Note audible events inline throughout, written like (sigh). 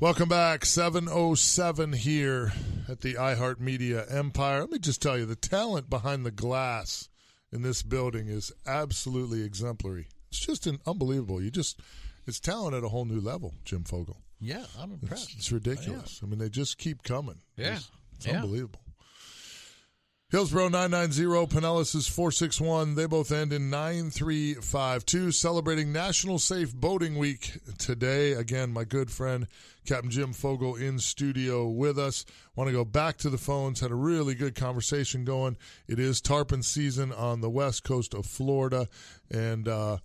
Welcome back. 707 here at the iHeartMedia Empire. Let me just tell you the talent behind the glass in this building is absolutely exemplary. It's just an unbelievable. You just, it's talent at a whole new level, Jim Fogel. Yeah, I'm impressed. It's, it's ridiculous. I, I, mean, they just keep coming. Yeah. It's, it's yeah. unbelievable. Hillsborough 990, Pinellas is 461. They both end in 9352. Celebrating National Safe Boating Week today. Again, my good friend Captain Jim Fogel in studio with us. Want to go back to the phones. Had a really good conversation going. It is tarpon season on the west coast of Florida. And, uh,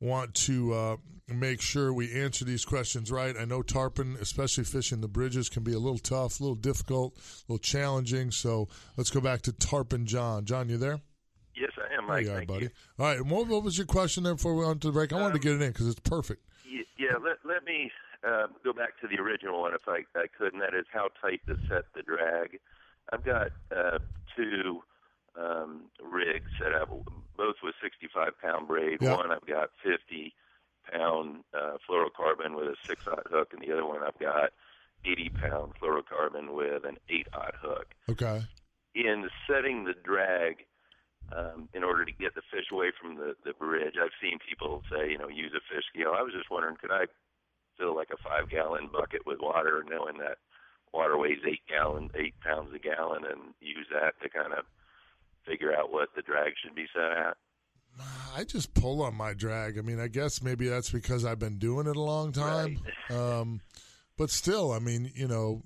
want to uh, make sure we answer these questions right. I know tarpon, especially fishing the bridges, can be a little tough, a little difficult, a little challenging. So let's go back to tarpon John. John, you there? Yes, I am, Mike. There you are, buddy. You. All right. What, what, was your question there before we went to the break? I wanted um, to get it in because it's perfect. Yeah, let, let me uh, go back to the original one if I, I could, and that is how tight to set the drag. I've got uh, two um, rigs set up, both with 65 pound braid. Yeah. One I've got 50 pound uh, fluorocarbon with a six aught hook, and the other one I've got 80 pound fluorocarbon with an eight aught hook. Okay. In setting the drag, um, in order to get the fish away from the, the bridge, I've seen people say, you know, use a fish scale. I was just wondering, could I fill like a five gallon bucket with water, knowing that water weighs eight gallon, eight pounds a gallon, and use that to kind of figure out what the drag should be set at? I just pull on my drag. I mean, I guess maybe that's because I've been doing it a long time. Right. (laughs) um, but still, I mean, you know,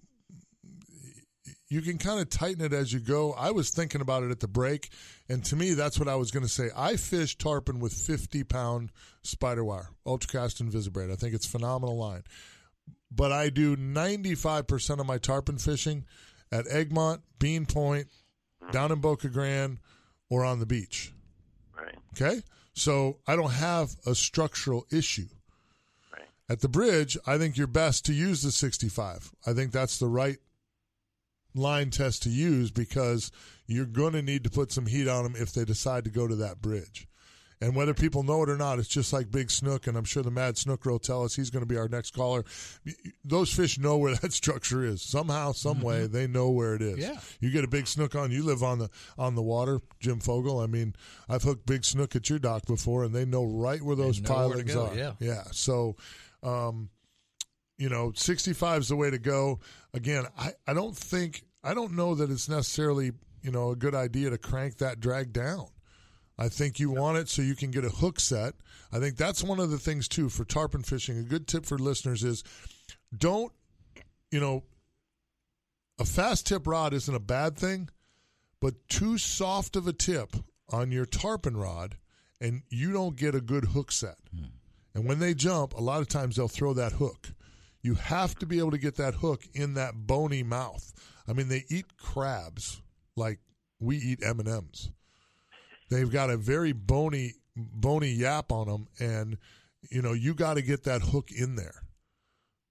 you can kind of tighten it as you go. I was thinking about it at the break, and to me, that's what I was going to say. I fish tarpon with 50 pound spider wire, Ultracast and Visibraid. I think it's phenomenal line. But I do 95% of my tarpon fishing at Egmont, Bean Point, down in Boca Grande, or on the beach. Right. Okay? So I don't have a structural issue. Right. At the bridge, I think you're best to use the 65. I think that's the right line test to use because you're going to need to put some heat on them if they decide to go to that bridge. And whether people know it or not, it's just like Big Snook, and I'm sure the Mad Snooker will tell us he's going to be our next caller. Those fish know where (laughs) that structure is. Somehow, some Mm-hmm. way, they know where it is. Yeah. You get a Big Snook on, you live on the on the water, Jim Fogel. I mean, I've hooked Big Snook at your dock before, and they know right where those know where to pilings are. yeah. Yeah. So, um, you know, 65 is the way to go. Again, I, I don't think, I don't know that it's necessarily, you know, a good idea to crank that drag down. I think you want it so you can get a hook set. I think that's one of the things, too, for tarpon fishing. A good tip for listeners is don't, you know, a fast tip rod isn't a bad thing, but too soft of a tip on your tarpon rod and you don't get a good hook set. Hmm. And when they jump, a lot of times they'll throw that hook. You have to be able to get that hook in that bony mouth. I mean, they eat crabs like we eat M and M's. They've got a very bony, bony yap on them, and you know you got to get that hook in there.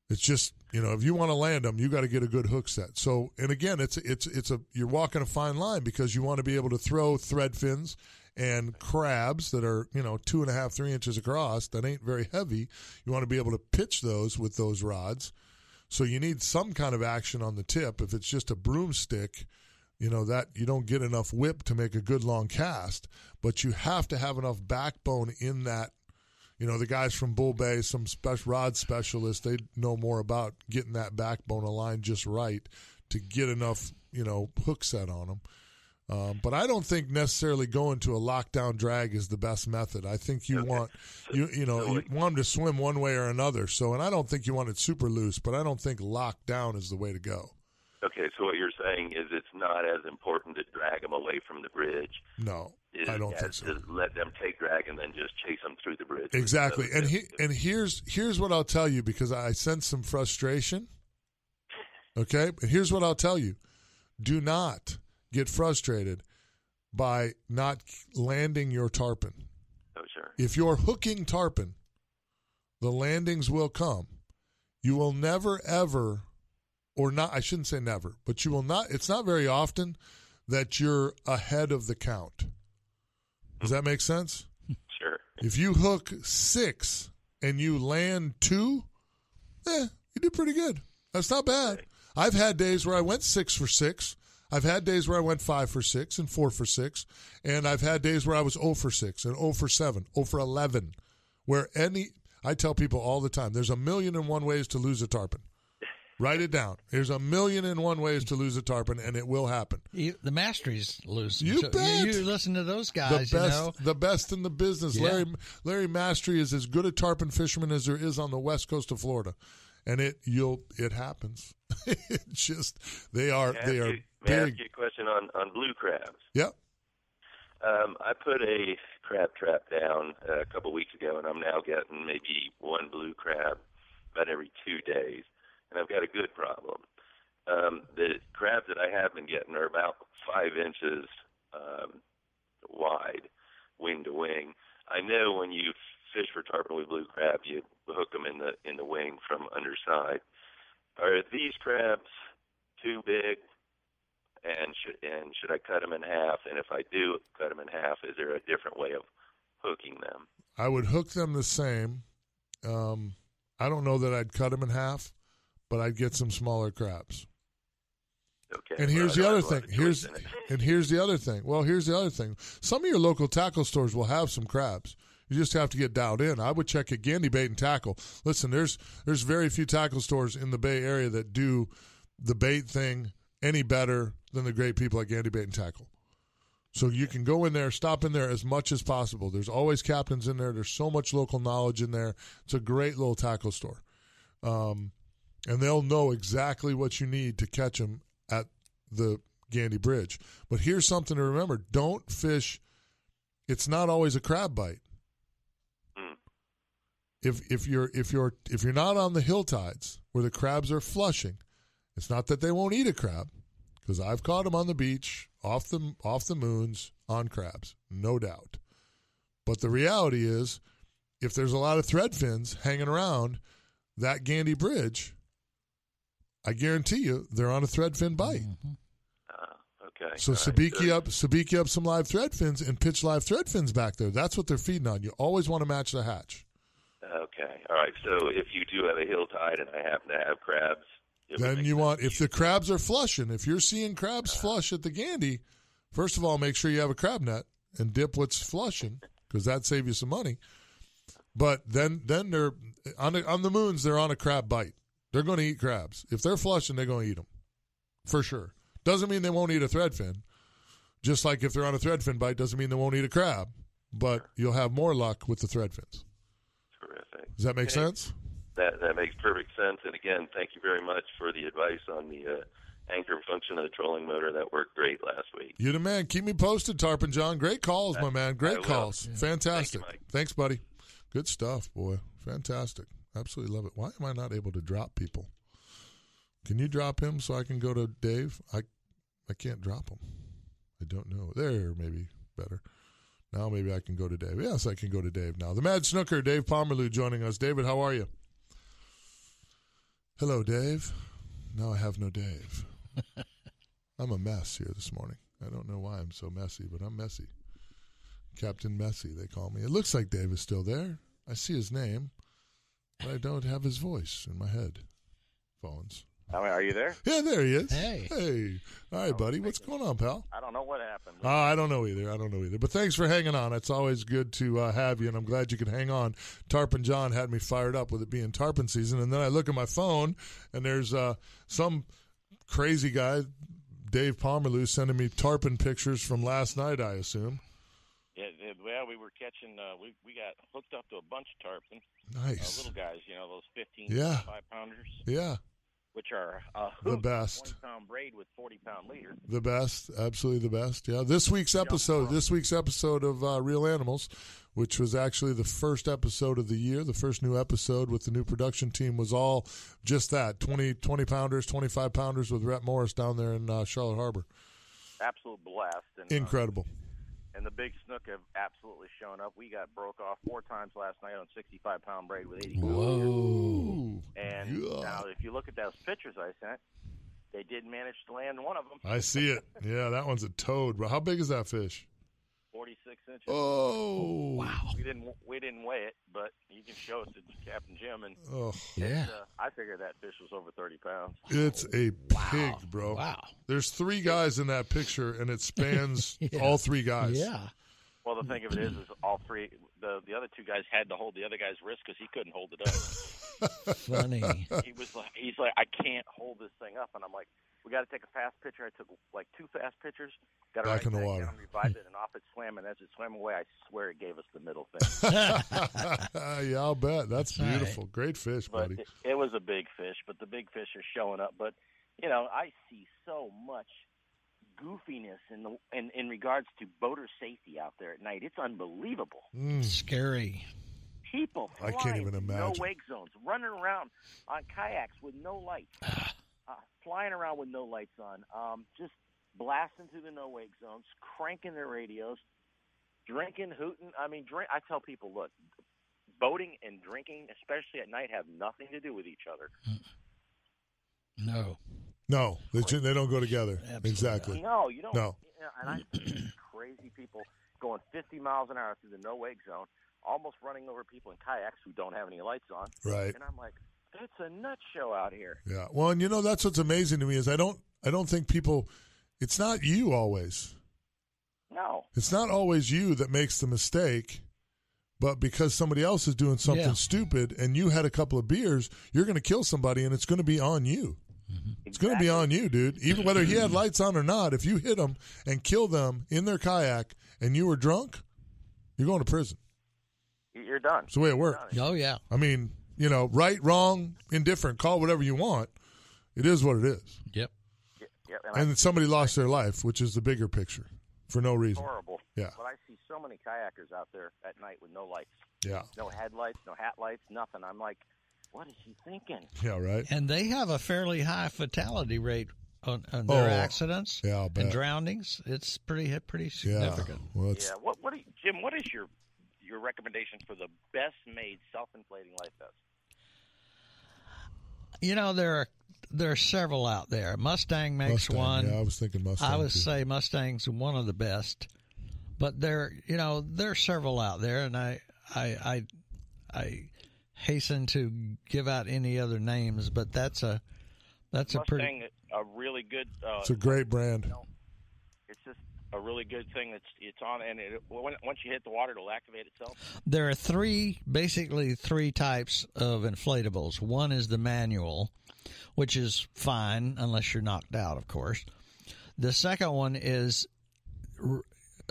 It's just you know if you want to land them, you got to get a good hook set. So, and again, it's it's it's a you're walking a fine line because you want to be able to throw thread fins and crabs that are you know two and a half three inches across that ain't very heavy. You want to be able to pitch those with those rods. So you need some kind of action on the tip. If it's just a broomstick, you know that you don't get enough whip to make a good long cast. But you have to have enough backbone in that. You know the guys from Bull Bay, some special rod specialists, they know more about getting that backbone aligned just right to get enough you know hook set on them. Um, but I don't think necessarily going to a lockdown drag is the best method. I think you Okay. want you you know you want them to swim one way or another. So, and I don't think you want it super loose, but I don't think lockdown is the way to go. Okay, Okay, so what you're saying is it's not as important to drag them away from the bridge. No, is, I don't think so. To let them take drag and then just chase them through the bridge. Exactly, and he, and here's here's what I'll tell you because I sense some frustration. Okay, and here's what I'll tell you: Do not get frustrated by not landing your tarpon. oh, sure. If you're hooking tarpon, the landings will come. You will never ever, or not. I shouldn't say never, but you will not. It's not very often that you're ahead of the count. Does that make sense? Sure. If you hook six and you land two, eh, you did pretty good. That's not bad. I've had days where I went six for six. I've had days where I went five for six and four for six. And I've had days where I was 0 for six and 0 for seven, 0 for 11. Where any, I tell people all the time, there's a million and one ways to lose a tarpon. Write it down. There's a million and one ways to lose a tarpon, and it will happen. You, the Mastrys lose. You bet. You, listen to those the guys. best, you know, the best in the business. Yeah. Larry Larry Mastry is as good a tarpon fisherman as there is on the west coast of Florida, and it you'll it happens. (laughs) it just they are they are you, may I ask you a question on, on blue crabs? Yep. Um, I put a crab trap down uh, a couple weeks ago, and I'm now getting maybe one blue crab about every two days, and I've got a good problem. Um, the crabs that I have been getting are about five inches um, wide, wing to wing. I know when you fish for tarpon with blue crab, you hook them in the in the wing from underside. Are these crabs too big and should and should I cut them in half? And if I do cut them in half, is there a different way of hooking them? I would hook them the same. Um, I don't know that I'd cut them in half, but I'd get some smaller crabs. Okay. And here's well, the other thing. Here's (laughs) and here's the other thing. Well, here's the other thing. Some of your local tackle stores will have some crabs. You just have to get dialed in. I would check at Gandy Bait and Tackle. Listen, there's there's very few tackle stores in the Bay Area that do the bait thing any better than the great people at Gandy Bait and Tackle. So you can go in there, stop in there as much as possible. There's always captains in there. There's so much local knowledge in there. It's a great little tackle store, um, and they'll know exactly what you need to catch them at the Gandy Bridge. But here's something to remember: don't fish. It's not always a crab bite. Mm. If if you're if you're if you're not on the hill tides where the crabs are flushing, it's not that they won't eat a crab, because I've caught them on the beach off the off the moons on crabs, no doubt. But the reality is, if there's a lot of thread fins hanging around that Gandy Bridge, I guarantee you they're on a thread fin bite. Ah, okay. So All right, sabiki good. up, sabiki up some live thread fins and pitch live thread fins back there. That's what they're feeding on. You always want to match the hatch. Okay. All right. So if you do have a hill tide and I happen to have crabs, Then you want if the crabs are flushing, if you're seeing crabs flush at the Gandy, first of all, make sure you have a crab net and dip what's flushing because that saves you some money. But then then they're on the, on the moons. They're on a crab bite. They're going to eat crabs. If they're flushing, they're going to eat them for sure. Doesn't mean they won't eat a threadfin. Just like if they're on a threadfin bite, doesn't mean they won't eat a crab. But you'll have more luck with the threadfins. Terrific. Does that make Okay. sense? That that makes perfect sense. And again, thank you very much for the advice on the uh, anchor function of the trolling motor. That worked great last week. You're the man. Keep me posted, Tarpon John. Great calls, my man. Great will. calls. Fantastic. Thank you, Mike. Thanks, buddy. Good stuff, boy. Fantastic. Absolutely love it. Why am I not able to drop people? Can you drop him so I can go to Dave? I I can't drop him. I don't know. There, maybe better. Now maybe I can go to Dave. Yes, I can go to Dave now. The Mad Snooker, Dave Pomerleau joining us. David, how are you? Hello, Dave. Now I have no Dave. (laughs) I'm a mess here this morning. I don't know why I'm so messy, but I'm messy. Captain Messy, they call me. It looks like Dave is still there. I see his name, I don't have his voice in my head. Phones. I mean, are you there? Yeah, there he is. Hey. Hey. All right, buddy. What's going on, pal? I don't know what happened. Uh, I don't know either. I don't know either. But thanks for hanging on. It's always good to uh, have you, and I'm glad you could hang on. Tarpon John had me fired up with it being tarpon season, and then I look at my phone, and there's uh, some crazy guy, Dave Pomerleau, sending me tarpon pictures from last night. I assume. Yeah, well, we were catching. Uh, we we got hooked up to a bunch of tarpon, uh, Nice. little guys. You know, those fifteen, Yeah. five pounders. Yeah. which are uh, The best. one pound braid with 40 pound leader. The best, absolutely the best. Yeah, this week's episode, this week's episode of uh, Reel Animals, which was actually the first episode of the year, the first new episode with the new production team, was all just that 20, 20 pounders, twenty five pounders with Rhett Morris down there in uh, Charlotte Harbor. Absolute blast. And, uh, Incredible. And the big snook have absolutely shown up. We got broke off four times last night on 65 pound braid with 80 pound leader. Ooh, And yeah. now, if you look at those pictures I sent, they did manage to land one of them. I see it. (laughs) Yeah, that one's a toad. Bro, how big is that fish? 46 inches. Oh, wow. We didn't we didn't weigh it, but you can show it to Captain Jim, and Oh, Yeah. uh, I figured that fish was over 30 pounds. it's a pig, bro. Wow. There's three guys in that picture, and it spans (laughs) Yeah. all three guys. Yeah. Well, the thing of it is, is all three the the other two guys had to hold the other guy's wrist because he couldn't hold it up. Funny. he was like, he's like, I can't hold this thing up, and I'm like, we got to take a fast picture. I took like two fast pictures, got it Back right in the back water. down, revived it, and off it swam. And as it swam away, I swear it gave us the middle thing. (laughs) yeah, I'll bet. That's That's right. beautiful. Great fish, but buddy. it, it was a big fish. But the big fish are showing up. But you know, I see so much goofiness in the in, in regards to boater safety out there at night. It's unbelievable. Mm. Scary. People I can't even imagine. no wake zones, running around on kayaks with no lights, (sighs) (laughs) uh, flying around with no lights on, um, just blasting through the no wake zones, cranking their radios, drinking, hooting. I mean, drink. I tell people, look, boating and drinking, especially at night, have nothing to do with each other. No. No, they, ju- they don't go together. Absolutely Exactly. No, you don't. No. and I (clears throat) crazy people going 50 miles an hour through the no wake zone, almost running over people in kayaks who don't have any lights on. Right. And I'm like, it's a nut show out here. Yeah. Well, and you know that's what's amazing to me is I don't I don't think people. It's not you always. No. It's not always you that makes the mistake, but because somebody else is doing something Yeah. stupid and you had a couple of beers, you're going to kill somebody and it's going to be on you. Mm-hmm. It's going to be on you, dude. Even whether he had (laughs) lights on or not, if you hit them and kill them in their kayak and you were drunk, you're going to prison. You're done. It's the way it works. Oh yeah. I mean, you know, right, wrong, indifferent, call whatever you want. It is what it is. Yep. Yeah, yeah, and, I somebody lost their life, which is the bigger picture for no reason. horrible. Yeah. But I see so many kayakers out there at night with no lights, Yeah. no headlights, no hat lights, nothing. I'm like, what is he thinking? Yeah, right. And they have a fairly high fatality rate on, on their Oh, accidents yeah, I'll bet. and drownings. It's pretty pretty Yeah. significant. Well, it's yeah. What? What? You, Jim? What is your your recommendation for the best made self inflating life vest? You know there are there are several out there. Mustang makes Mustang. one. Yeah, I was thinking Mustang. I would too. say Mustang's one of the best, but there, you know, there are several out there, and I, I, I, I hasten to give out any other names, but that's a, that's a pretty. A really good. Uh, it's a great brand. it's just a really good thing that's it's on, and it, once you hit the water, it'll activate itself. There are three, basically three types of inflatables. One is the manual, which is fine unless you're knocked out, of course. The second one is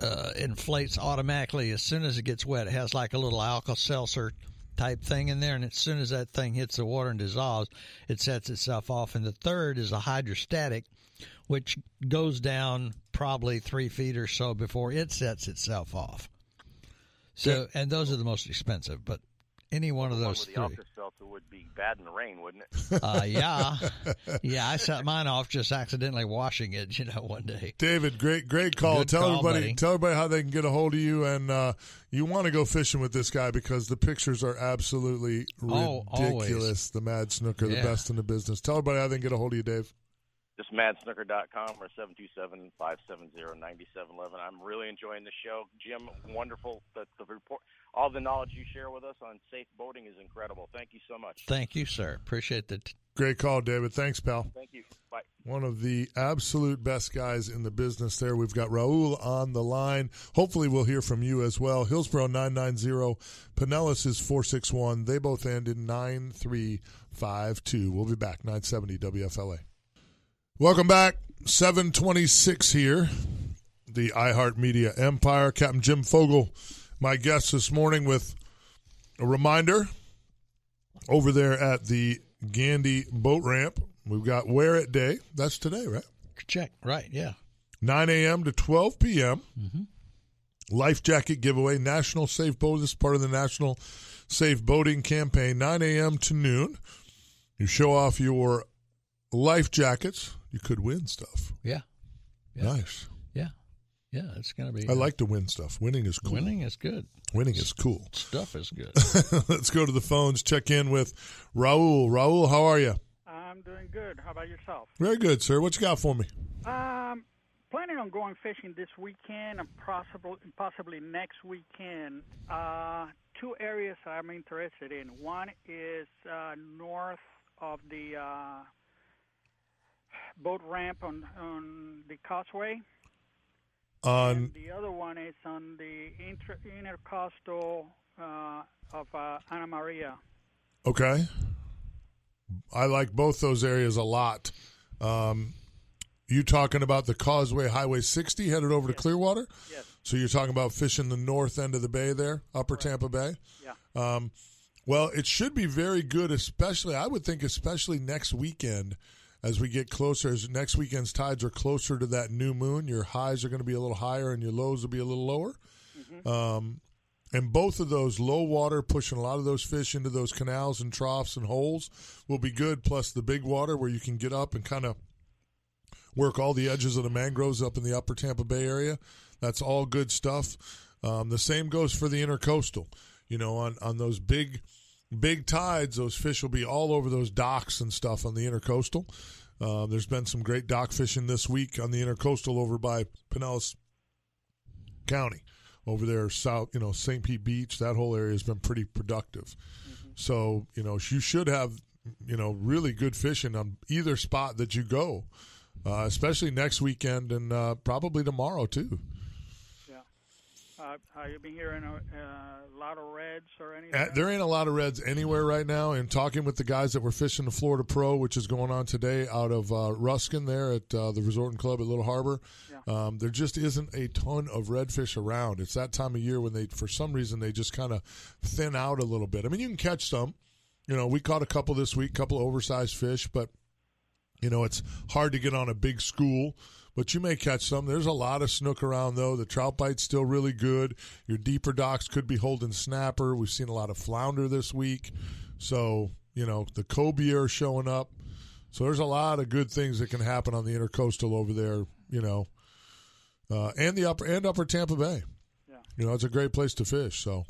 uh, inflates automatically as soon as it gets wet. It has like a little Alka Seltzer type thing in there, and as soon as that thing hits the water and dissolves, it sets itself off. And the third is a hydrostatic, which goes down probably three feet or so before it sets itself off. So, and those are the most expensive, but any one of The one those with the three. Alka Seltzer would be bad in the rain, wouldn't it? (laughs) Uh, yeah, (laughs) yeah. I set mine off just accidentally washing it, you know, one day. David, great, great call. Good tell call, everybody, buddy. tell everybody how they can get a hold of you, and uh, you want to go fishing with this guy because the pictures are absolutely Oh, ridiculous. the Mad Snooker, the best in the business. Tell everybody how they can get a hold of you, Dave. Just madsnooker.com or 727-570-9711. I'm really enjoying the show. Jim, wonderful. The, the report, all the knowledge you share with us on safe boating is incredible. Thank you so much. Thank you, sir. Appreciate that. Great call, David. Thanks, pal. Thank you. Bye. One of the absolute best guys in the business there. We've got Raul on the line. Hopefully, we'll hear from you as well. Hillsborough 990, Pinellas is 461. They both end in 9352. We'll be back, 970 WFLA. Welcome back. 726 here, the iHeartMedia Empire. Captain Jim Fogel, my guest this morning, with a reminder over there at the Gandy boat ramp We've got Wear It Day. That's today, right? Check. Right. Yeah. 9 a.m. to 12 p.m. Mm-hmm. Life jacket giveaway. National Safe Boat. This is part of the National Safe Boating Campaign. 9 a.m. to noon. You show off your life jackets. You could win stuff. Yeah. Yeah. Nice. Yeah. Yeah. It's going to be. I like to win stuff. Winning is cool. Winning is good. Winning is cool. Stuff is good. (laughs) Let's go to the phones. Check in with Raul. Raul, how are you? I'm doing good. How about yourself? Very good, sir. What you got for me? Um, planning on going fishing this weekend and possibly possibly next weekend. Uh, two areas I'm interested in. One is uh, north of the uh, boat ramp on on the causeway. On And the other one is on the inter- intercoastal uh, of uh, Anna Maria. okay, I like both those areas a lot. Um, you talking about the Causeway Highway 60 headed over to Clearwater? Yes. So you're talking about fishing the north end of the bay there, Upper Tampa Bay. Yeah. Um, well, it should be very good, especially I would think, especially next weekend as we get closer. As next weekend's tides are closer to that new moon, your highs are going to be a little higher and your lows will be a little lower. Um, and both of those low water pushing a lot of those fish into those canals and troughs and holes will be good. Plus the big water where you can get up and kind of work all the edges of the mangroves up in the upper Tampa Bay area. That's all good stuff. Um, the same goes for the intercoastal. You know, on, on those big big tides, those fish will be all over those docks and stuff on the intercoastal. Uh, there's been some great dock fishing this week on the intercoastal over by Pinellas County, over there south. You know, St. Pete Beach. That whole area has been pretty productive. So you know, you should have you know really good fishing on either spot that you go, uh, especially next weekend and uh, probably tomorrow too. Uh, have you been hearing a, a lot of reds or anything? Uh, there ain't a lot of reds anywhere right now. And talking with the guys that were fishing the Florida Pro, which is going on today out of uh, Ruskin there at uh, the Resort and Club at Little Harbor, um, there just isn't a ton of redfish around. It's that time of year when they, for some reason, they just kind of thin out a little bit. I mean, you can catch some. You know, we caught a couple this week, couple of oversized fish, but you know, it's hard to get on a big school, but you may catch some. There's a lot of snook around, though. The trout bite's still really good. Your deeper docks could be holding snapper. We've seen a lot of flounder this week. So, you know, the cobia are showing up. So there's a lot of good things that can happen on the intercoastal over there, you know, uh, and the upper and upper Tampa Bay. Yeah. You know, it's a great place to fish. So,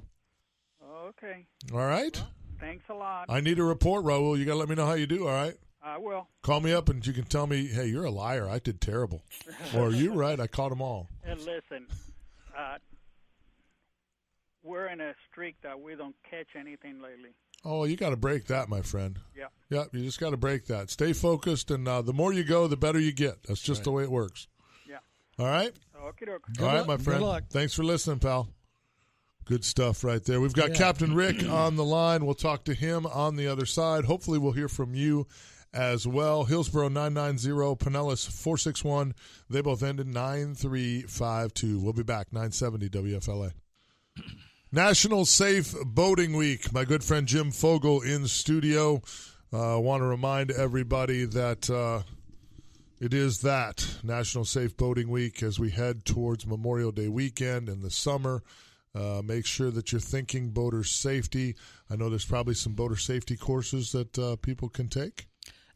Okay. all right. Thanks a lot. I need a report, Raul. You got to let me know how you do, all right? I will. Call me up and you can tell me, hey, you're a liar. I did terrible. or you're (laughs) right. I caught them all. And listen, uh, we're in a streak that we don't catch anything lately. Oh, you got to break that, my friend. Yeah. Yeah, you just got to break that. Stay focused, and uh, the more you go, the better you get. That's just the way it works. Yeah. All right? Okay, doke. All right, luck. my Good friend. luck. Thanks for listening, pal. Good stuff right there. We've got Yeah. Captain Rick (clears throat) on the line. We'll talk to him on the other side. Hopefully, we'll hear from you as well. Hillsborough 990, Pinellas 461. They both ended 9352. We'll be back 970 WFLA. (clears throat) National Safe Boating Week. My good friend Jim Fogel in studio. I uh, want to remind everybody that uh, it is that National Safe Boating Week as we head towards Memorial Day weekend and the summer. Uh, make sure that you're thinking boater safety. I know there's probably some boater safety courses that uh, people can take.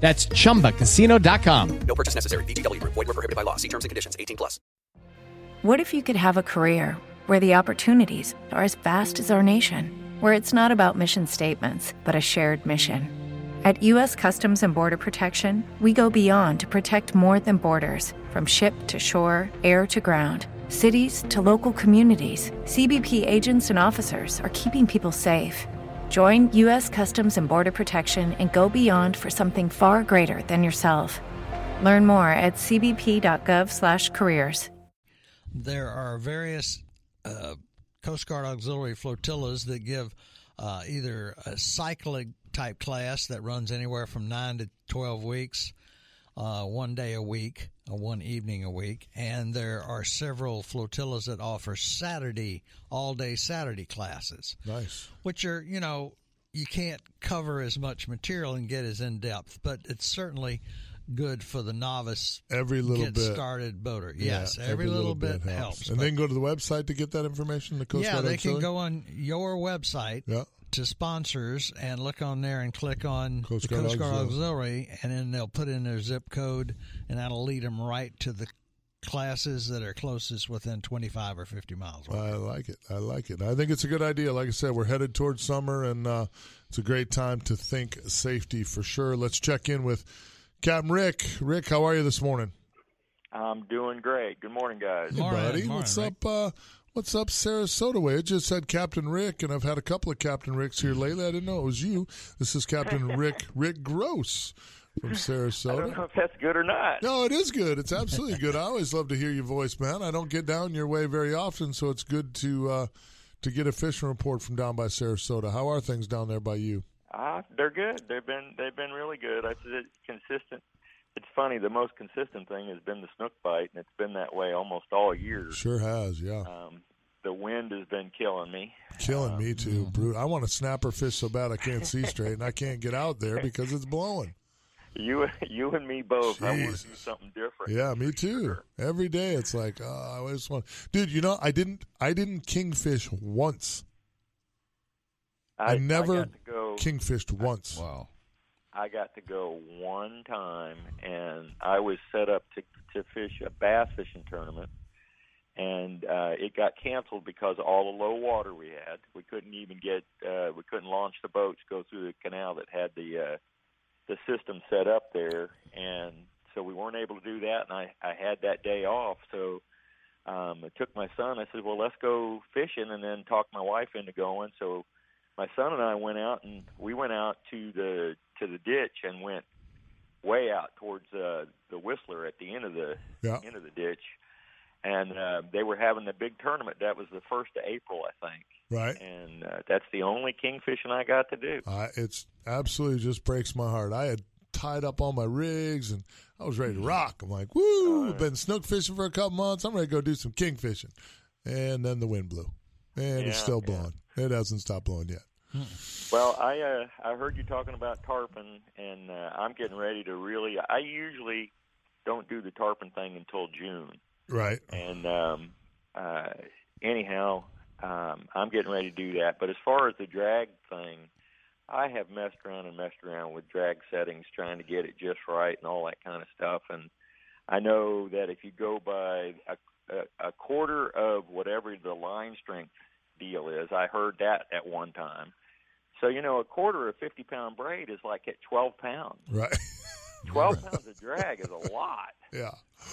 That's chumbacasino.com. No purchase necessary. VGW Group. Void were prohibited by law. See terms and conditions. 18 plus. What if you could have a career where the opportunities are as vast as our nation, where it's not about mission statements, but a shared mission? At U.S. Customs and Border Protection, we go beyond to protect more than borders from ship to shore, air to ground, cities to local communities. CBP agents and officers are keeping people safe. Join U.S. Customs and Border Protection and go beyond for something far greater than yourself. Learn more at cbp.gov/careers. There are various uh, Coast Guard auxiliary flotillas that give uh, either a cycling type class that runs anywhere from nine to twelve weeks, uh, one day a week, one evening a week, and there are several flotillas that offer Saturday, all day Saturday classes. Nice. Which are, you know, you can't cover as much material and get as in depth, but it's certainly good for the novice. Every little get bit. started boater. Yeah, Yes, every, little, bit, helps. And then go to the website to get that information. The Coast yeah, Guard they can go on your website Yeah. To sponsors and look on there and click on Coast the Guard Coast Guard Auxiliary. Auxiliary, and then they'll put in their zip code, and that'll lead them right to the classes that are closest within 25 or 50 miles. away. I like it. I like it. I think it's a good idea. Like I said, we're headed towards summer, and uh, it's a great time to think safety for sure. Let's check in with Captain Rick. Rick, how are you this morning? I'm doing great. Good morning, guys. Hey, buddy. what's up? Uh, what's up, Sarasota way? It just said Captain Rick, and I've had a couple of Captain Ricks here lately. I didn't know it was you. This is Captain (laughs) Rick Rick Gross from I don't Sarasota. know if that's good or not. No, it is good. It's absolutely good. I always love to hear your voice, man. I don't get down your way very often, so it's good to uh, to get a fishing report from down by Sarasota. How are things down there by you? Ah, they're good. They've been they've been really good. I said consistent. It's funny. The most consistent thing has been the snook bite, and it's been that way almost all year. Sure has, yeah. Um, the wind has been killing me. Killing me too, brute. I want to snapper fish so bad I can't see straight, and I can't get out there because it's blowing. (laughs) You you and me both. I want to do something different. Yeah, me too. Every day it's like, oh, I just want, dude. You know, I didn't, I didn't kingfish once. I, I never got to go. kingfished once. Wow. I got to go one time, and I was set up to to fish a bass fishing tournament, and uh, it got canceled because of all the low water we had. We couldn't even get uh, we couldn't launch the boats go through the canal that had the uh, the system set up there, and so we weren't able to do that. And I I had that day off, so um, I took my son. I said, "Well, let's go fishing," and then talk my wife into going. So my son and I went out, and we went out to the to the ditch and went way out towards uh, the Whistler at the end of the Yeah. end of the ditch, and uh, they were having the big tournament. That was the first of April, I think, Right. and uh, that's the only kingfishing I got to do. I, it's absolutely just breaks my heart. I had tied up all my rigs and I was ready to rock. I'm like, woo! Been snook fishing for a couple months. I'm ready to go do some king fishing, and then the wind blew, and it's still blowing. It hasn't stopped blowing yet. Well, I uh, I heard you talking about tarpon, and uh, I'm getting ready to really. I usually don't do the tarpon thing until June, Right. and um, uh, anyhow, um, I'm getting ready to do that. But as far as the drag thing, I have messed around and messed around with drag settings, trying to get it just right and all that kind of stuff. And I know that if you go by a, a, a quarter of whatever the line strength deal is, I heard that at one time. So you know, a quarter of fifty pound braid is like at twelve pounds. Right. (laughs) Twelve pounds of drag is a lot Yeah.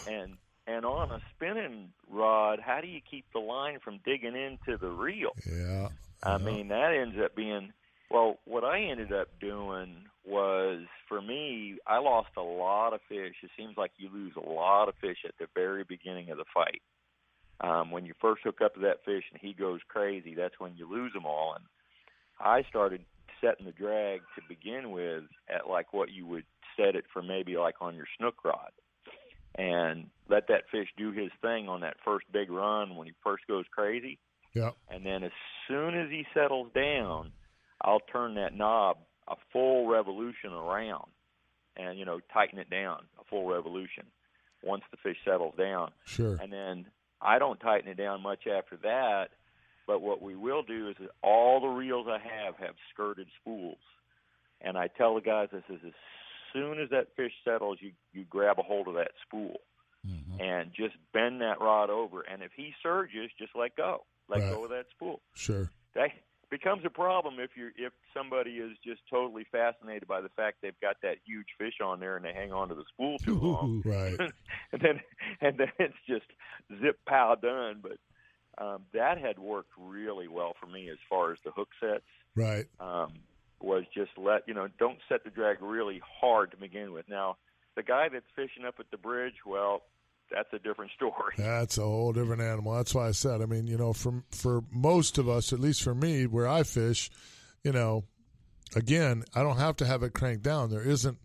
and and on a spinning rod, how do you keep the line from digging into the reel? Yeah. I mean, that ends up being well. What I ended up doing was, for me, I lost a lot of fish. It seems like you lose a lot of fish at the very beginning of the fight. Um, when you first hook up to that fish and he goes crazy, that's when you lose them all. And I started setting the drag to begin with at like what you would set it for maybe like on your snook rod and let that fish do his thing on that first big run when he first goes crazy. Yeah. And then as soon as he settles down, I'll turn that knob a full revolution around and, you know, tighten it down a full revolution once the fish settles down. Sure. And then I don't tighten it down much after that. But what we will do is that all the reels I have have skirted spools. And I tell the guys, I says, as soon as that fish settles, you, you grab a hold of that spool mm-hmm. and just bend that rod over. And if he surges, just let go. Let Right. go of that spool. Sure. That becomes a problem if you're if somebody is just totally fascinated by the fact they've got that huge fish on there and they hang on to the spool too long. (laughs) Right. (laughs) and then and then it's just zip pow done. But Um, that had worked really well for me as far as the hook sets. Right. Um, was just let you know, don't set the drag really hard to begin with. Now, the guy that's fishing up at the bridge, well, that's a different (laughs) story. That's a whole different animal. That's why I said. I mean, you know, for for most of us, at least for me, where I fish, you know, again, I don't have to have it cranked down. There isn't,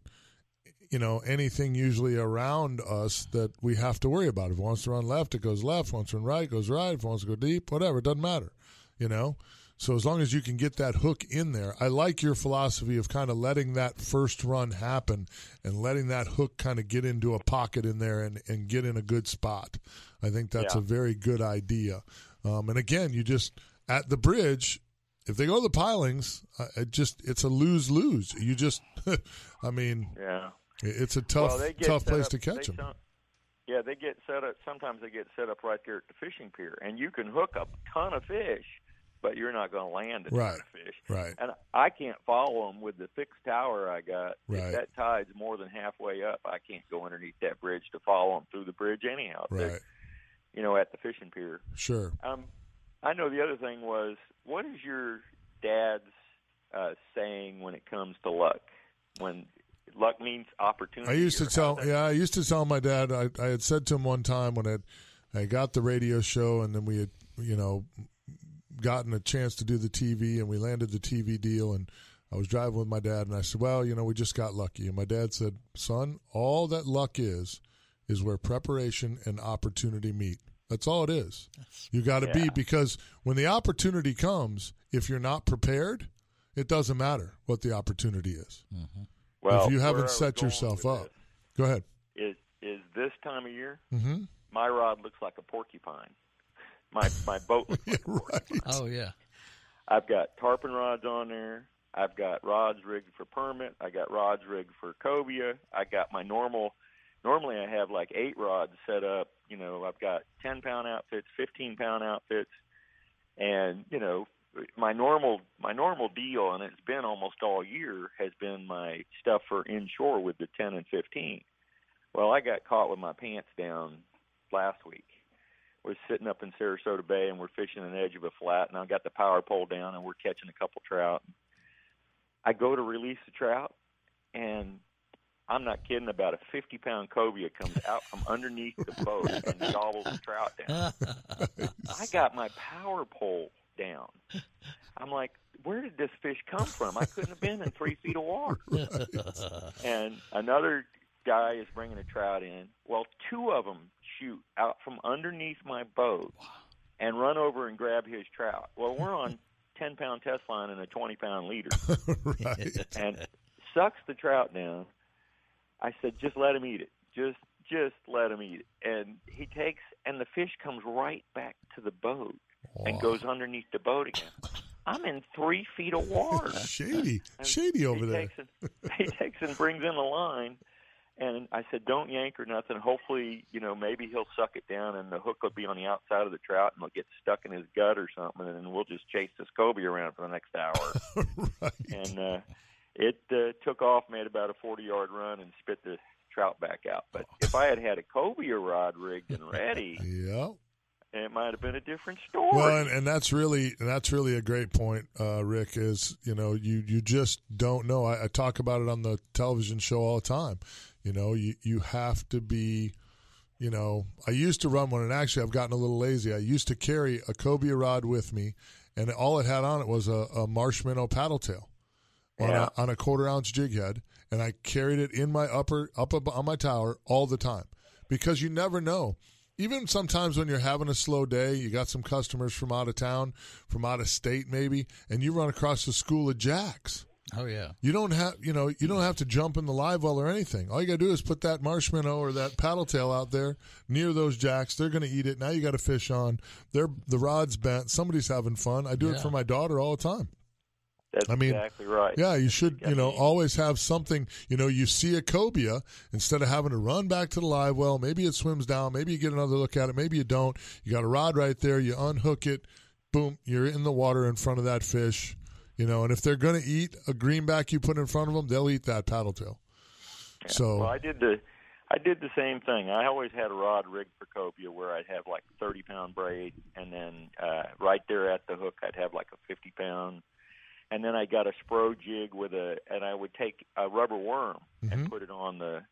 you know, anything usually around us that we have to worry about. If it wants to run left, it goes left. If it wants to run right, it goes right. If it wants to go deep, whatever, it doesn't matter. You know. So as long as you can get that hook in there, I like your philosophy of kind of letting that first run happen and letting that hook kind of get into a pocket in there and, and get in a good spot. I think that's Yeah. a very good idea. Um, and again, you just at the bridge, if they go to the pilings, uh, it just it's a lose lose. You just, (laughs) I mean, Yeah. It's a tough well, tough place up- to catch them. some- Yeah, they get set up. Sometimes they get set up right there at the fishing pier, and you can hook a ton of fish, but you're not going to land a ton Right. of fish. Right. And I can't follow them with the fixed tower I got. Right. If that tide's more than halfway up, I can't go underneath that bridge to follow them through the bridge anyhow. They're, Right. You know, at the fishing pier. Sure. Um, I know the other thing was, what is your dad's uh, saying when it comes to luck? When luck means opportunity. I used to tell, yeah, I used to tell my dad. I, I had said to him one time when it, I got the radio show, and then we had, you know, gotten a chance to do the TV, and we landed the TV deal, and I was driving with my dad, and I said, well, you know, we just got lucky, and my dad said, son, all that luck is, is where preparation and opportunity meet. That's all it is. You got to be because when the opportunity comes, if you're not prepared, it doesn't matter what the opportunity is. Mm-hmm. Well, if you haven't set yourself up, this go ahead. Is is this time of year? Mm-hmm. My rod looks like a porcupine. My my boat looks (laughs) like a right. Oh yeah. I've got tarpon rods on there. I've got rods rigged for permit. I got rods rigged for cobia. I got my normal. Normally, I have like eight rods set up. You know, I've got ten pound outfits, fifteen pound outfits, and you know, my normal my normal deal, and it's been almost all year, has been my stuff for inshore with the ten and fifteen. Well, I got caught with my pants down last week was sitting up in Sarasota Bay and we're fishing an edge of a flat and I got the power pole down and we're catching a couple trout. I go to release the trout and I'm not kidding about a 50 pound cobia comes out from underneath the boat and gobbles the trout down. (laughs) I got my power pole down. I'm like, where did this fish come from? I couldn't have been in three feet of water. (laughs) and another guy is bringing a trout in. Well, two of them shoot out from underneath my boat and run over and grab his trout. Well, we're on (laughs) 10 pound test line and a 20 pound leader (laughs) right. and sucks the trout down. I said, just let him eat it. Just, just let him eat it. And he takes, and the fish comes right back to the boat and goes underneath the boat again. I'm in three feet of water. (laughs) Shady, And shady over he there. Takes and, (laughs) he takes and brings in a line, and I said, "Don't yank or nothing. Hopefully, you know, maybe he'll suck it down, and the hook will be on the outside of the trout, and it'll get stuck in his gut or something, and then we'll just chase this cobia around for the next hour." (laughs) right. and uh, it uh, took off, made about a forty-yard run, and spit the trout back out. But if I had had a cobia rod rigged and ready, yeah. it might have been a different story. Well, and, and that's really that's really a great point, uh, Rick. Is you know you you just don't know. I, I talk about it on the television show all the time. You know, you you have to be. You know, I used to run one, and actually, I've gotten a little lazy. I used to carry a cobia rod with me, and all it had on it was a, a marshmallow paddle tail on, Yeah. a, on a quarter ounce jig head, and I carried it in my upper up on my tower all the time because you never know. Even sometimes when you're having a slow day, you got some customers from out of town, from out of state maybe, and you run across a school of jacks. Oh yeah. You don't have, you know, you don't have to jump in the live well or anything. All you got to do is put that marshmallow or that paddle tail out there near those jacks. They're going to eat it. Now you got a fish on. They're the rod's bent. Somebody's having fun. I do it for my daughter all the time. That's I mean, exactly right. Yeah, you should, you know, always have something. You know, you see a cobia instead of having to run back to the live well. Maybe it swims down. Maybe you get another look at it. Maybe you don't. You got a rod right there. You unhook it. Boom, you're in the water in front of that fish. You know, and if they're going to eat a greenback you put in front of them, they'll eat that paddle tail. So Well, I did the I did the same thing. I always had a rod rigged for cobia where I'd have like 30 pound braid, and then uh, right there at the hook, I'd have like a 50 pound. And then I got a spro jig with a, and I would take a rubber worm Mhm. and put it on the,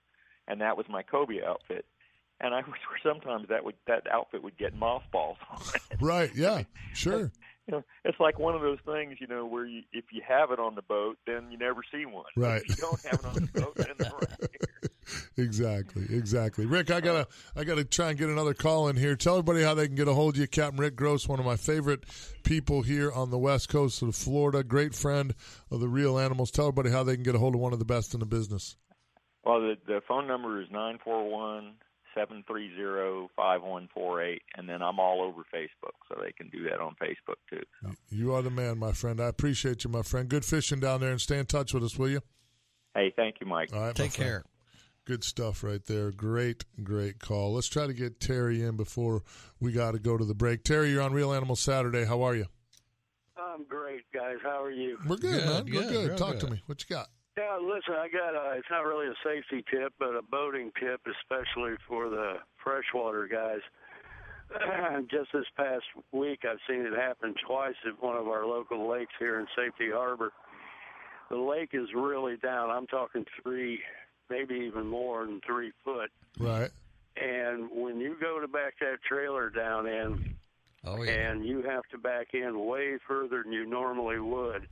and that was my cobia outfit. And I (laughs) was sometimes that would that outfit would get mothballs on it. (laughs) Right. Yeah. (laughs) Sure. You know, it's like one of those things, you know, where you, if you have it on the boat, then you never see one. Right. If you don't have it on the boat, then they're. Exactly, exactly. Rick, I gotta, I gotta try and get another call in here. Tell everybody how they can get a hold of you, Captain Rick Gross, one of my favorite people here on the west coast of Florida. Great friend of the Reel Animals. Tell everybody how they can get a hold of one of the best in the business. Well, the the phone number is nine four one seven three zero five one four eight, and then I'm all over Facebook, so they can do that on Facebook too. You are the man, my friend. I appreciate you, my friend. Good fishing down there, and stay in touch with us, will you? Hey, thank you, Mike. All right, my Take friend. care. Good stuff right there. Great, great call. Let's try to get Terry in before we got to go to the break. Terry, you're on Reel Animal Saturday. How are you? I'm great, guys. How are you? We're good, Good, man. We're good, good. Talk to me. What you got? Yeah, listen, I got a, it's not really a safety tip, but a boating tip, especially for the freshwater guys. (clears throat) Just this past week, I've seen it happen twice at one of our local lakes here in Safety Harbor. The lake is really down. I'm talking three, maybe even more than three foot. Right. And when you go to back that trailer down in, Oh yeah. and you have to back in way further than you normally would.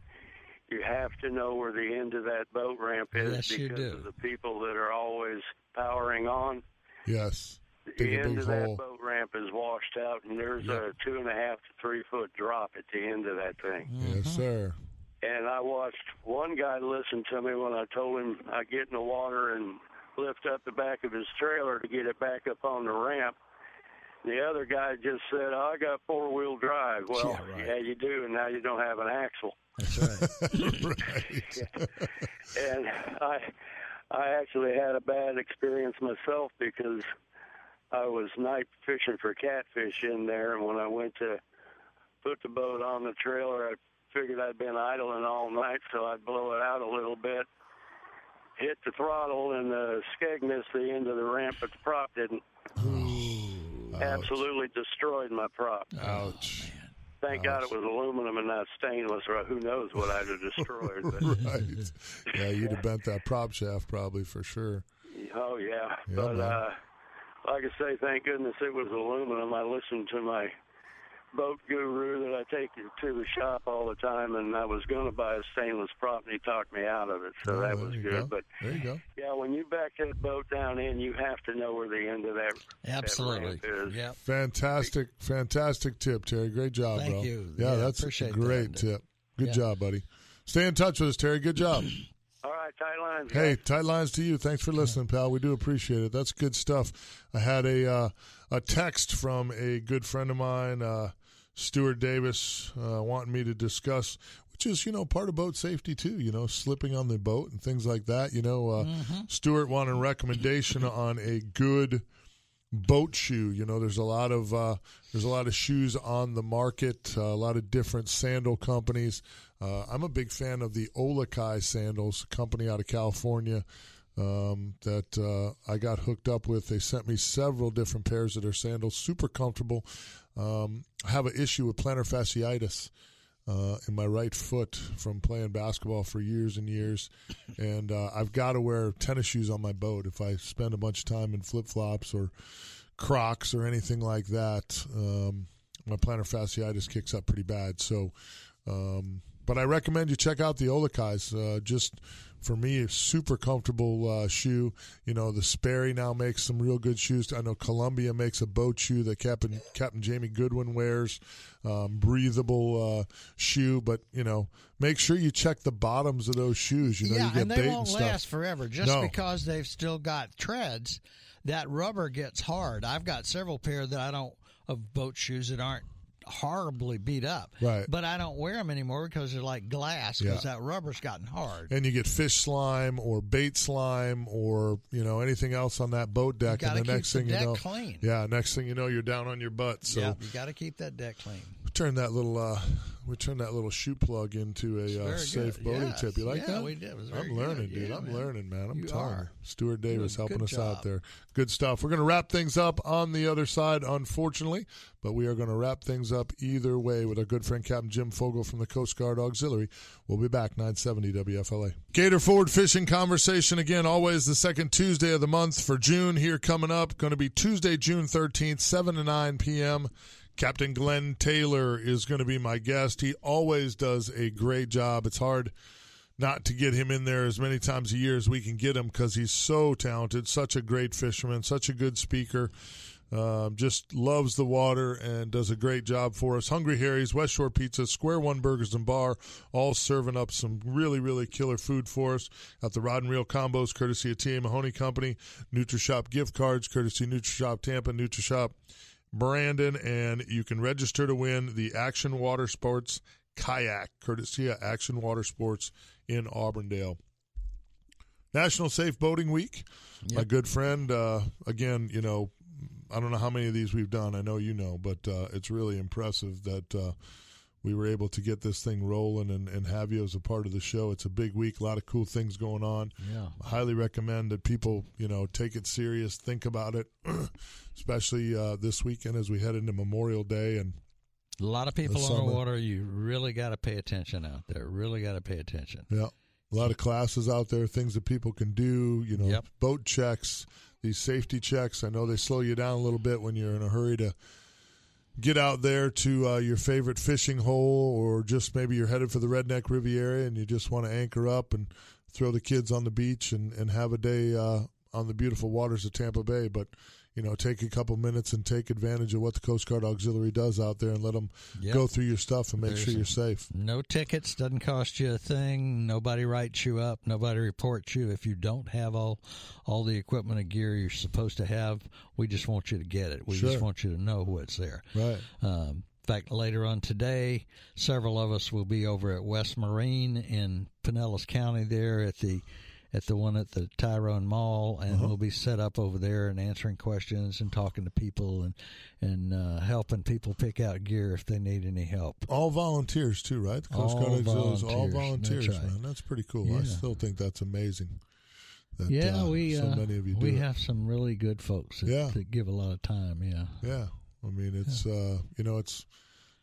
You have to know where the end of that boat ramp is Yes, you because do. of the people that are always powering on. Yes. The Dig end big of hole. that boat ramp is washed out, and there's Yep. a two and a half to three foot drop at the end of that thing. Yes, mm-hmm. sir. And I watched one guy listen to me when I told him I get in the water and lift up the back of his trailer to get it back up on the ramp. The other guy just said, oh, "I got four wheel drive." Well, Yeah, right. yeah, you do, and now you don't have an axle. That's (laughs) right. right. (laughs) and I I actually had a bad experience myself because I was night fishing for catfish in there, and when I went to put the boat on the trailer, I figured I'd been idling all night, so I'd blow it out a little bit. Hit the throttle, and the skeg missed the end of the ramp, but the prop didn't. Absolutely destroyed my prop. Ouch. Thank God it was aluminum and not stainless, or who knows what I'd have destroyed. (laughs) Right. Yeah, you'd have bent that prop shaft probably for sure. Oh yeah, Yeah, but man. uh, like I say, thank goodness it was aluminum. I listened to my boat guru that I take to the shop all the time, and I was going to buy a stainless prop, and he talked me out of it. So Oh, that was good. go. But There you go. yeah, when you back that boat down in, you have to know where the end of that Absolutely. that ramp is. Yep. Fantastic, fantastic tip, Terry. Great job, Thank bro. you. Yeah, Yeah, that's a great that. tip. Good Yeah. job, buddy. Stay in touch with us, Terry. Good job. (clears throat) All right, tight lines. Hey, guys. tight lines to you. Thanks for listening, pal. We do appreciate it. That's good stuff. I had a uh, a text from a good friend of mine, uh, Stuart Davis, uh, wanting me to discuss, which is you know part of boat safety too. You know, slipping on the boat and things like that. You know, uh, Stuart wanted a recommendation on a good boat shoe. You know, there's a lot of uh, there's a lot of shoes on the market, uh, a lot of different sandal companies. Uh, I'm a big fan of the OluKai sandals, a company out of California um, that uh, I got hooked up with. They sent me several different pairs of their sandals, super comfortable. Um, I have an issue with plantar fasciitis uh, in my right foot from playing basketball for years and years, and uh, I've got to wear tennis shoes on my boat if I spend a bunch of time in flip flops or Crocs or anything like that. Um, my plantar fasciitis kicks up pretty bad. So, um, but I recommend you check out the OluKais. Uh, just for me, a super comfortable uh, shoe. You know, the Sperry now makes some real good shoes. I know Columbia makes a boat shoe that Captain Captain Jamie Goodwin wears. Um, breathable uh, shoe, but you know, make sure you check the bottoms of those shoes. You know, yeah, you get and they bait won't and stuff. last forever just No. because they've still got treads. That rubber gets hard. I've got several pair that I don't of boat shoes that aren't horribly beat up. Right. But I don't wear them anymore because they're like glass because Yeah. that rubber's gotten hard. and you get fish slime or bait slime or you know anything else on that boat deck, and the next the thing you know, clean. yeah, next thing you know, you're down on your butt. So yeah, you got to keep that deck clean. turn that little uh, we turned that little shoe plug into a uh, safe good. boating Yes. tip. You like Yeah, that? we did. I'm good. learning, dude. Yeah, I'm man. learning, man. I'm You are. Stuart Davis helping good us out there. Good stuff. We're going to wrap things up on the other side, unfortunately, but we are going to wrap things up either way with our good friend Captain Jim Fogel from the Coast Guard Auxiliary. We'll be back 970 WFLA. Gator Ford Fishing Conversation again, always the second Tuesday of the month for June here coming up. Going to be Tuesday, June 13th, 7 to 9 p.m. Captain Glenn Taylor is going to be my guest. He always does a great job. It's hard not to get him in there as many times a year as we can get him because he's so talented, such a great fisherman, such a good speaker. Um, just loves the water and does a great job for us. Hungry Harry's, West Shore Pizza, Square One Burgers and Bar, all serving up some really, really killer food for us. Got the Rod and Reel combos, courtesy of T.A. Mahoney Company, NutriShop gift cards, courtesy NutriShop Tampa, NutriShop Brandon, and you can register to win the Action Water Sports Kayak, courtesy of Action Water Sports in Auburndale. National Safe Boating Week. My good friend, uh, again, you know, I don't know how many of these we've done. I know you know, but uh, it's really impressive that uh, we were able to get this thing rolling and, and have you as a part of the show. It's a big week, a lot of cool things going on. Yeah. I highly recommend that people, you know, take it serious, think about it, (clears throat) especially uh, this weekend as we head into Memorial Day and A lot of people The on the water. You really got to pay attention out there. Really got to pay attention. Yeah. A lot of classes out there, things that people can do, you know, Yep. boat checks, these safety checks. I know they slow you down a little bit when you're in a hurry to get out there to uh, your favorite fishing hole or just maybe you're headed for the Redneck Riviera and you just want to anchor up and throw the kids on the beach and, and have a day uh, on the beautiful waters of Tampa Bay. But, you know, take a couple minutes and take advantage of what the Coast Guard Auxiliary does out there and let them Yep. go through your stuff and make There's sure you're safe. No tickets, doesn't cost you a thing. Nobody writes you up. Nobody reports you if you don't have all all the equipment and gear you're supposed to have. We just want you to get it. We Sure. just want you to know what's there. Right. Um, in fact, later on today, several of us will be over at West Marine in Pinellas County there at the at the one at the Tyrone Mall, and Uh-huh. we'll be set up over there and answering questions and talking to people and and uh, helping people pick out gear if they need any help. All volunteers too, right? The Coast Guard All is all volunteers. That's right. man. That's pretty cool. I still think that's amazing. That, yeah, uh, we so uh, many of you do we it. have some really good folks that, Yeah. that give a lot of time. Yeah, Yeah, I mean it's uh, you know it's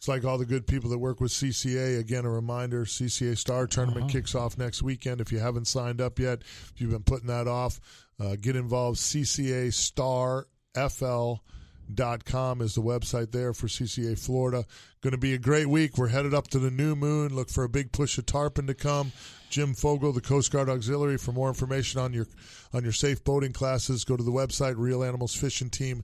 it's like all the good people that work with CCA. Again, a reminder: CCA Star Tournament Uh-huh. kicks off next weekend. If you haven't signed up yet, if you've been putting that off, uh, get involved. CCA Star FL. Dot com is the website there for CCA Florida. Going to be a great week. We're headed up to the new moon. Look for a big push of tarpon to come. Jim Fogel, the Coast Guard Auxiliary. For more information on your on your safe boating classes, go to the website Reel Animals Fishing Team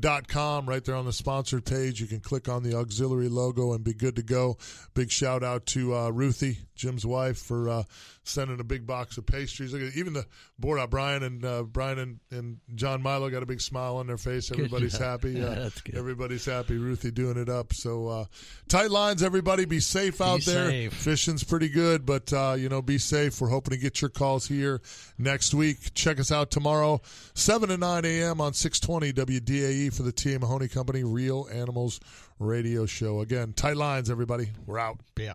dot com right there on the sponsored page. You can click on the auxiliary logo and be good to go. Big shout out to uh, ruthie jim's wife for uh, sending a big box of pastries. Look at even the board out brian and uh, brian and, and john milo got a big smile on their face. Good everybody's job. happy. Yeah, (laughs) uh, good. everybody's happy. Ruthie doing it up. So uh, tight lines everybody. Be safe out there. safe. fishing's pretty good but uh, you know be safe. We're hoping to get your calls here next week. Check us out tomorrow 7 to 9 a.m on 620 wdae for the T.A. Mahoney company reel animals radio show. Again tight lines everybody. We're out. Yeah.